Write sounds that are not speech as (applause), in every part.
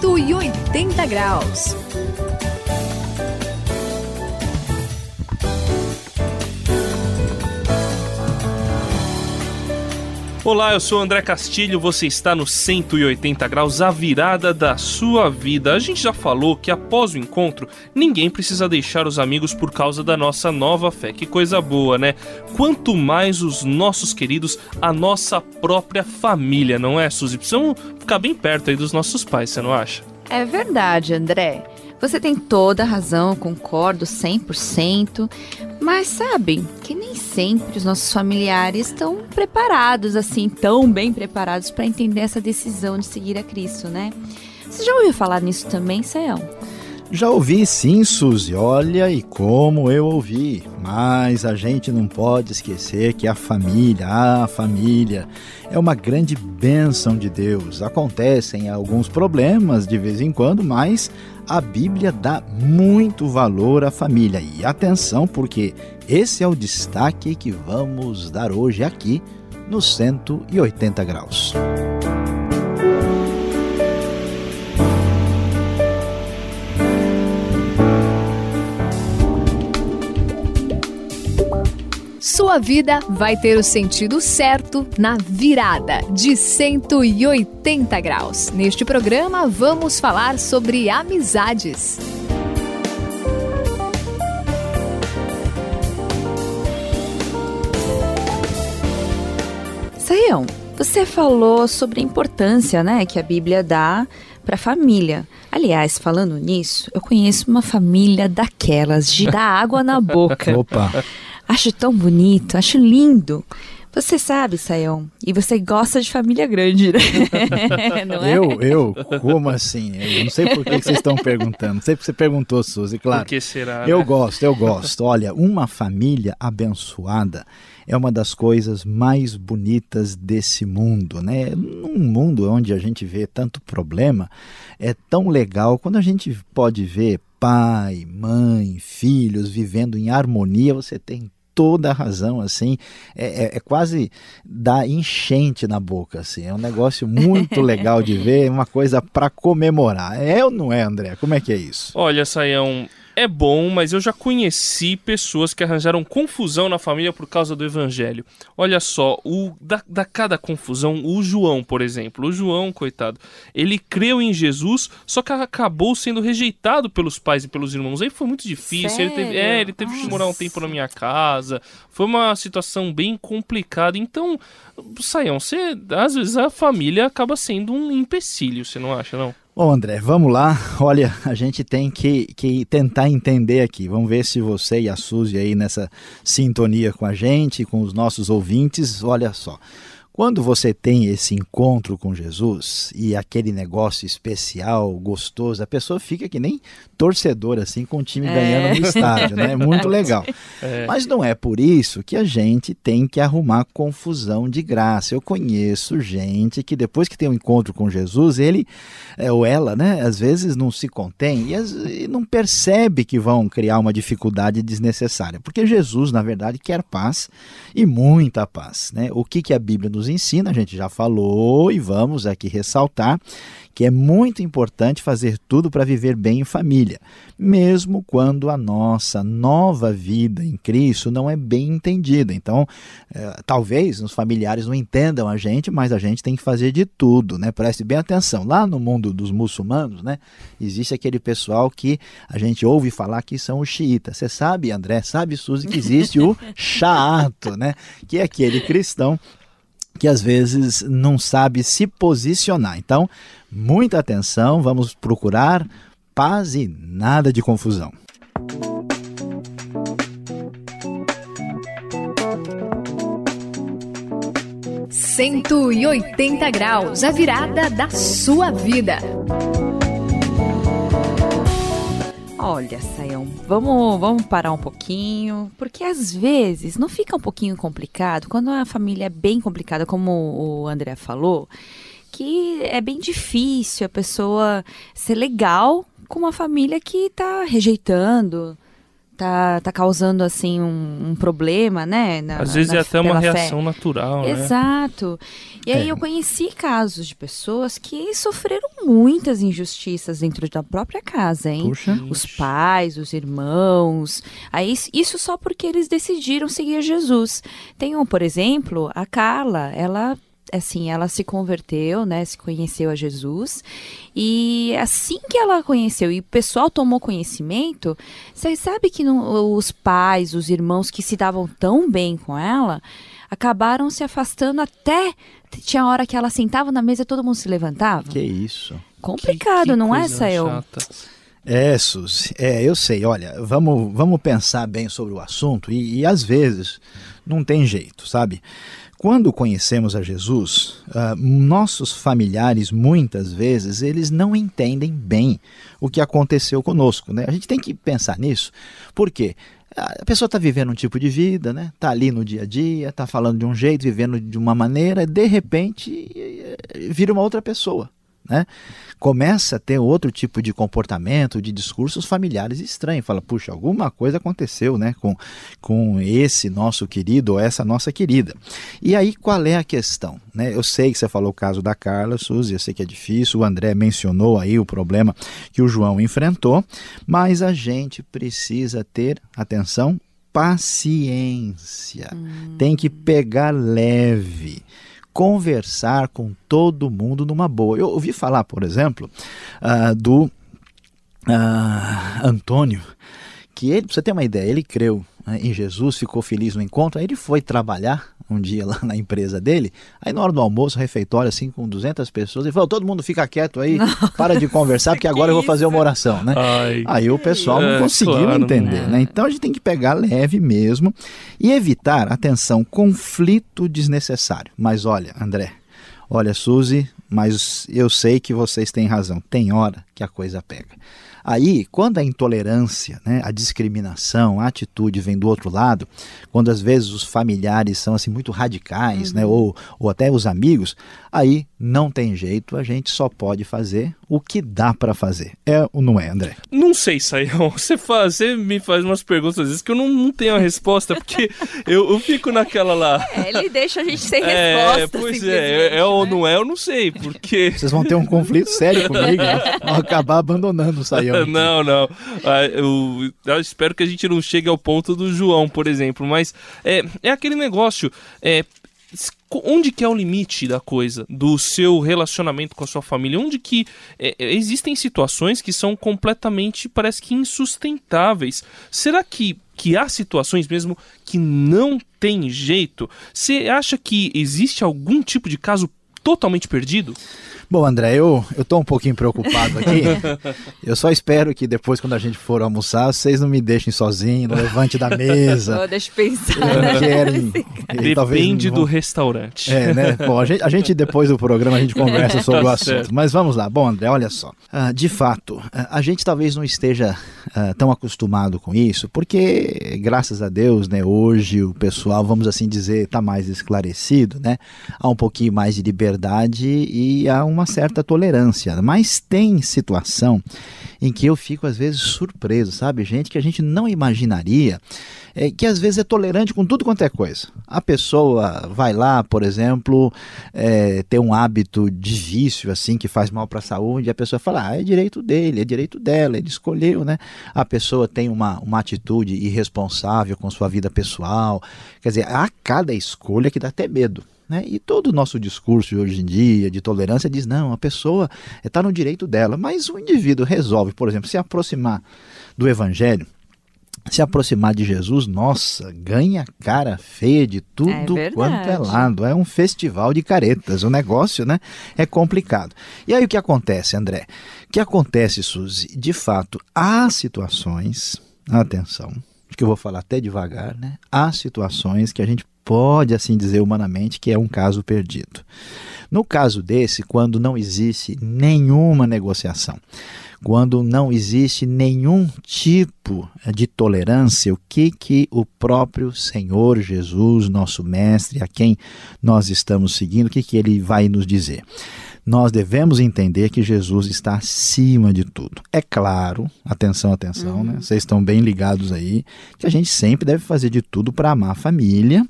180 graus. Olá, eu sou André Castilho, você está no 180 graus, a virada da sua vida. A gente já falou que após o encontro, ninguém precisa deixar os amigos por causa da nossa nova fé. Que coisa boa, né? Quanto mais os nossos queridos, a nossa própria família, não é, Suzy? Precisamos ficar bem perto aí dos nossos pais, você não acha? É verdade, André. Você tem toda a razão, concordo 100%, mas sabe que nem sempre os nossos familiares estão preparados, assim, tão bem preparados para entender essa decisão de seguir a Cristo, né? Você já ouviu falar nisso também, Sayão? Já ouvi sim, Suzy. Olha e como eu ouvi. Mas a gente não pode esquecer que a família, a família, é uma grande bênção de Deus. Acontecem alguns problemas de vez em quando, mas a Bíblia dá muito valor à família. E atenção, porque esse é o destaque que vamos dar hoje aqui no 180 graus. Sua vida vai ter o sentido certo na virada de 180 graus. Neste programa, vamos falar sobre amizades. Saião, você falou sobre a importância né, que a Bíblia dá para a família. Aliás, falando nisso, eu conheço uma família daquelas de dar água na boca. (laughs) Opa! Acho tão bonito, acho lindo. Você sabe, Sayão, e você gosta de família grande, né? (laughs) não é? Eu, eu? Como assim? Eu não sei por que vocês estão perguntando. Não sei porque você perguntou, Suzy, claro. Por que será? Eu né? gosto, eu gosto. Olha, uma família abençoada é uma das coisas mais bonitas desse mundo, né? Num mundo onde a gente vê tanto problema, é tão legal quando a gente pode ver pai, mãe, filhos vivendo em harmonia, você tem toda a razão, assim, é, é, é, quase dar enchente na boca, assim, é um negócio muito (laughs) legal de ver, uma coisa para comemorar. É ou não é, André? Como é que é isso? Olha, Saião, é bom, mas eu já conheci pessoas que arranjaram confusão na família por causa do evangelho. Olha só, o da, da cada confusão, o João, por exemplo, o João, coitado, ele creu em Jesus, só que acabou sendo rejeitado pelos pais e pelos irmãos. Aí foi muito difícil. Ele teve, é, ele teve Nossa. que morar um tempo na minha casa. Foi uma situação bem complicada. Então, Saião, você, às vezes a família acaba sendo um empecilho, você não acha, não? Bom, André, vamos lá. (laughs) Olha, a gente tem que, que tentar entender aqui. Vamos ver se você e a Suzy aí nessa sintonia com a gente, com os nossos ouvintes. Olha só. Quando você tem esse encontro com Jesus e aquele negócio especial, gostoso, a pessoa fica que nem torcedor, assim, com o time é. ganhando no estádio, né? Muito (laughs) legal. É. Mas não é por isso que a gente tem que arrumar confusão de graça. Eu conheço gente que depois que tem um encontro com Jesus, ele é, ou ela, né, às vezes não se contém e, as, e não percebe que vão criar uma dificuldade desnecessária. Porque Jesus, na verdade, quer paz e muita paz, né? O que, que a Bíblia nos ensina, a gente já falou e vamos aqui ressaltar que é muito importante fazer tudo para viver bem em família, mesmo quando a nossa nova vida em Cristo não é bem entendida. Então, é, talvez os familiares não entendam a gente, mas a gente tem que fazer de tudo, né? Preste bem atenção. Lá no mundo dos muçulmanos, né, existe aquele pessoal que a gente ouve falar que são os xiitas. Você sabe, André, sabe, Suzy, que existe o (laughs) chaato, né? Que é aquele cristão que às vezes não sabe se posicionar. Então, muita atenção, vamos procurar paz e nada de confusão. Cento e oitenta graus, a virada da sua vida. Olha, Sayão, vamos, vamos parar um pouquinho, porque às vezes não fica um pouquinho complicado quando a família é bem complicada, como o André falou, que é bem difícil a pessoa ser legal com uma família que está rejeitando, tá, tá causando assim um, um problema, né? Na, Às vezes na, é até uma reação fé. natural, né? Exato. E aí é. eu conheci casos de pessoas que sofreram muitas injustiças dentro da própria casa, hein? Puxa. Os pais, os irmãos. Aí isso só porque eles decidiram seguir Jesus. Tem um, por exemplo, a Carla, ela assim, ela se converteu, né, se conheceu a Jesus, e assim que ela conheceu e o pessoal tomou conhecimento, você sabe que no, os pais, os irmãos que se davam tão bem com ela, acabaram se afastando até tinha hora que ela sentava na mesa e todo mundo se levantava. Que isso? Complicado, que, que não é, Sael? É, Suzy, é, eu sei. Olha, vamos, vamos pensar bem sobre o assunto e, e às vezes não tem jeito, sabe? Quando conhecemos a Jesus, uh, nossos familiares muitas vezes eles não entendem bem o que aconteceu conosco, né? A gente tem que pensar nisso, porque a pessoa está vivendo um tipo de vida, né? Está ali no dia a dia, está falando de um jeito, vivendo de uma maneira, de repente vira uma outra pessoa né? começa a ter outro tipo de comportamento, de discursos familiares estranhos. Fala, puxa, alguma coisa aconteceu né, com, com esse nosso querido ou essa nossa querida. E aí, qual é a questão? Né? Eu sei que você falou o caso da Carla, Suzy, eu sei que é difícil, o André mencionou aí o problema que o João enfrentou, mas a gente precisa ter, atenção, paciência. Hum. Tem que pegar leve conversar com todo mundo numa boa. Eu ouvi falar, por exemplo, uh, do uh, Antônio, que ele, pra você ter uma ideia, ele creu em Jesus, ficou feliz no encontro, aí ele foi trabalhar um dia lá na empresa dele, aí na hora do almoço, refeitório, assim, com 200 pessoas, ele falou, todo mundo fica quieto aí, para de conversar, porque (laughs) agora eu vou fazer uma oração, né? Ai, aí o pessoal não é, conseguiu claro, entender, né? Então a gente tem que pegar leve mesmo e evitar, atenção, conflito desnecessário. Mas olha, André, olha, Suzy, mas eu sei que vocês têm razão, tem hora que a coisa pega. Aí, quando a intolerância, né, a discriminação, a atitude vem do outro lado, quando às vezes os familiares são assim muito radicais, né, uhum. né, ou, ou até os amigos, aí não tem jeito, a gente só pode fazer o que dá para fazer. É ou não é, André? Não sei, Saião. (laughs) Você, faz, você me faz umas perguntas às vezes que eu não, não tenho a resposta, porque (laughs) eu, eu fico naquela lá. É, ele deixa a gente sem é, resposta. Pois é, é, é ou né? não é, eu não sei, porque. (laughs) Vocês vão ter um conflito sério comigo, né? vão acabar abandonando o Saião. Não, não. Ah, eu, eu, espero que a gente não chegue ao ponto do João, por exemplo, mas é, é aquele negócio. É, onde que é o limite da coisa, do seu relacionamento com a sua família? Onde que é, é, existem situações que são completamente, parece que insustentáveis. Será que que há situações mesmo que não tem jeito? Você acha que existe algum tipo de caso totalmente perdido? Bom, André, eu, eu tô um pouquinho preocupado aqui. (laughs) eu só espero que depois, quando a gente for almoçar, vocês não me deixem sozinho, não levante da (laughs) mesa. Oh, deixa eu pensar. Né? Querem, Depende do restaurante. É, né? Bom, a gente, a gente, depois do programa a gente (laughs) conversa sobre tá o assunto. Certo. Mas vamos lá. Bom, André, olha só. Uh, de fato, uh, a gente talvez não esteja uh, tão acostumado com isso, porque, graças a Deus, né, hoje o pessoal, vamos assim dizer, está mais esclarecido, né? Há um pouquinho mais de liberdade e há uma uma certa tolerância, mas tem situação em que eu fico às vezes surpreso, sabe? Gente que a gente não imaginaria, é, que às vezes é tolerante com tudo quanto é coisa. A pessoa vai lá, por exemplo, é, ter um hábito de vício assim que faz mal para a saúde, e a pessoa fala, ah, é direito dele, é direito dela, ele escolheu, né? A pessoa tem uma, uma atitude irresponsável com sua vida pessoal. Quer dizer, há cada escolha que dá até medo. Né? E todo o nosso discurso hoje em dia de tolerância diz: não, a pessoa está no direito dela, mas o indivíduo resolve, por exemplo, se aproximar do Evangelho, se aproximar de Jesus, nossa, ganha cara feia de tudo é quanto é lado. É um festival de caretas. O negócio, né, é complicado. E aí o que acontece, André? O que acontece, Suzy? De fato, há situações, atenção, que eu vou falar até devagar, né? Há situações que a gente pode assim dizer humanamente que é um caso perdido. No caso desse, quando não existe nenhuma negociação, quando não existe nenhum tipo de tolerância, o que que o próprio Senhor Jesus, nosso mestre, a quem nós estamos seguindo, o que que ele vai nos dizer? Nós devemos entender que Jesus está acima de tudo. É claro, atenção, atenção, uhum. né? Vocês estão bem ligados aí, que a gente sempre deve fazer de tudo para amar a família,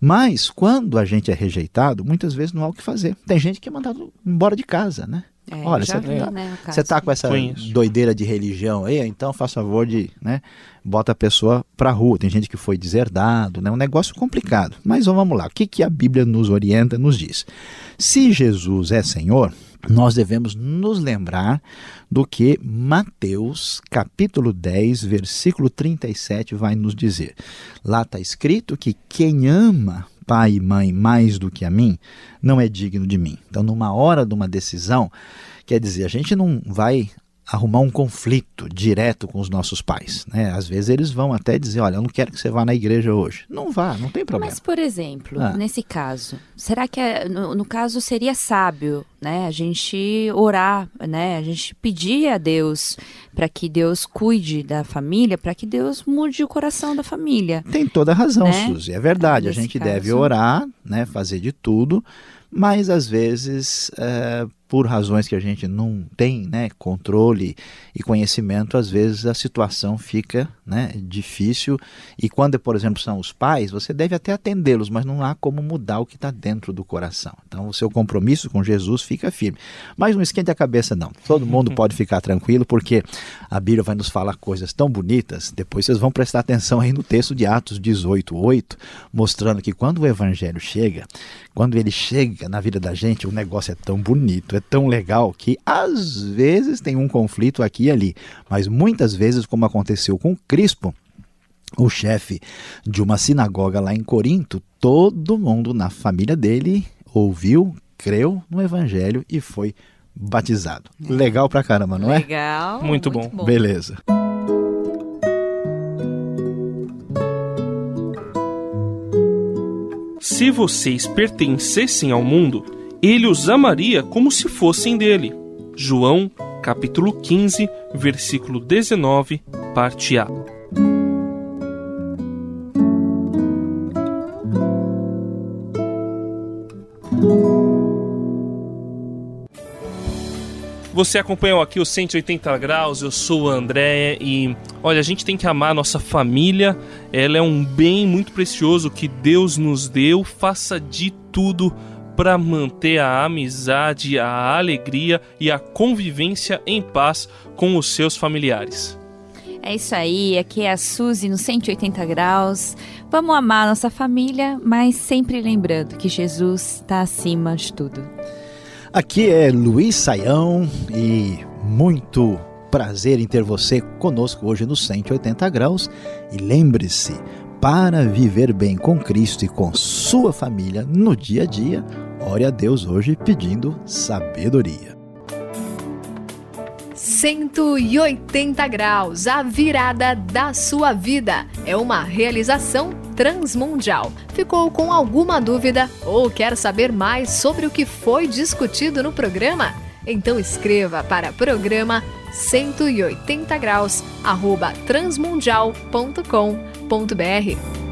mas quando a gente é rejeitado, muitas vezes não há o que fazer. Tem gente que é mandado embora de casa, né? É, Olha, você está né, tá com essa doideira de religião aí, então faça favor de, né, bota a pessoa para rua. Tem gente que foi deserdado, né, um negócio complicado. Mas vamos lá, o que, que a Bíblia nos orienta, nos diz? Se Jesus é Senhor, nós devemos nos lembrar do que Mateus, capítulo 10, versículo 37 vai nos dizer. Lá está escrito que quem ama pai e mãe mais do que a mim, não é digno de mim. Então, numa hora de uma decisão, quer dizer, a gente não vai arrumar um conflito direto com os nossos pais. Né? Às vezes eles vão até dizer, olha, eu não quero que você vá na igreja hoje. Não vá, não tem problema. Mas, por exemplo, ah. nesse caso, será que é, no, no, caso seria sábio né, a gente orar, né, a gente pedir a Deus para que Deus cuide da família, para que Deus mude o coração da família? Tem toda a razão, né? Suzy, é verdade. Nesse a gente caso... deve orar, né, fazer de tudo, mas às vezes... É por razões que a gente não tem né, controle e conhecimento, às vezes a situação fica né, difícil. E quando, por exemplo, são os pais, você deve até atendê-los, mas não há como mudar o que está dentro do coração. Então, o seu compromisso com Jesus fica firme. Mas não esquente a cabeça, não. Todo mundo (laughs) pode ficar tranquilo, porque a Bíblia vai nos falar coisas tão bonitas. Depois vocês vão prestar atenção aí no texto de Atos 18, 8, mostrando que quando o Evangelho chega, quando ele chega na vida da gente, o negócio é tão bonito, é tão legal que às vezes tem um conflito aqui e ali, mas muitas vezes, como aconteceu com Crispo, o chefe de uma sinagoga lá em Corinto, todo mundo na família dele ouviu, creu no evangelho e foi batizado. Legal pra caramba, não é? Legal. Muito, muito bom. bom. Beleza. Se vocês pertencessem ao mundo, ele os amaria como se fossem dele. João, capítulo 15, versículo 19, parte A. Você acompanhou aqui o 180 graus, eu sou o André e olha, a gente tem que amar a nossa família, ela é um bem muito precioso que Deus nos deu, faça de tudo para manter a amizade, a alegria e a convivência em paz com os seus familiares. É isso aí, aqui é a Suzy no 180 graus. Vamos amar nossa família, mas sempre lembrando que Jesus está acima de tudo. Aqui é Luiz Saião e muito prazer em ter você conosco hoje no 180 graus. E lembre-se, para viver bem com Cristo e com sua família no dia a dia, ore a Deus hoje pedindo sabedoria. 180 graus, a virada da sua vida. É uma realização transmundial. Ficou com alguma dúvida ou quer saber mais sobre o que foi discutido no programa? Então escreva para programa 180 graus arroba transmundial.com.br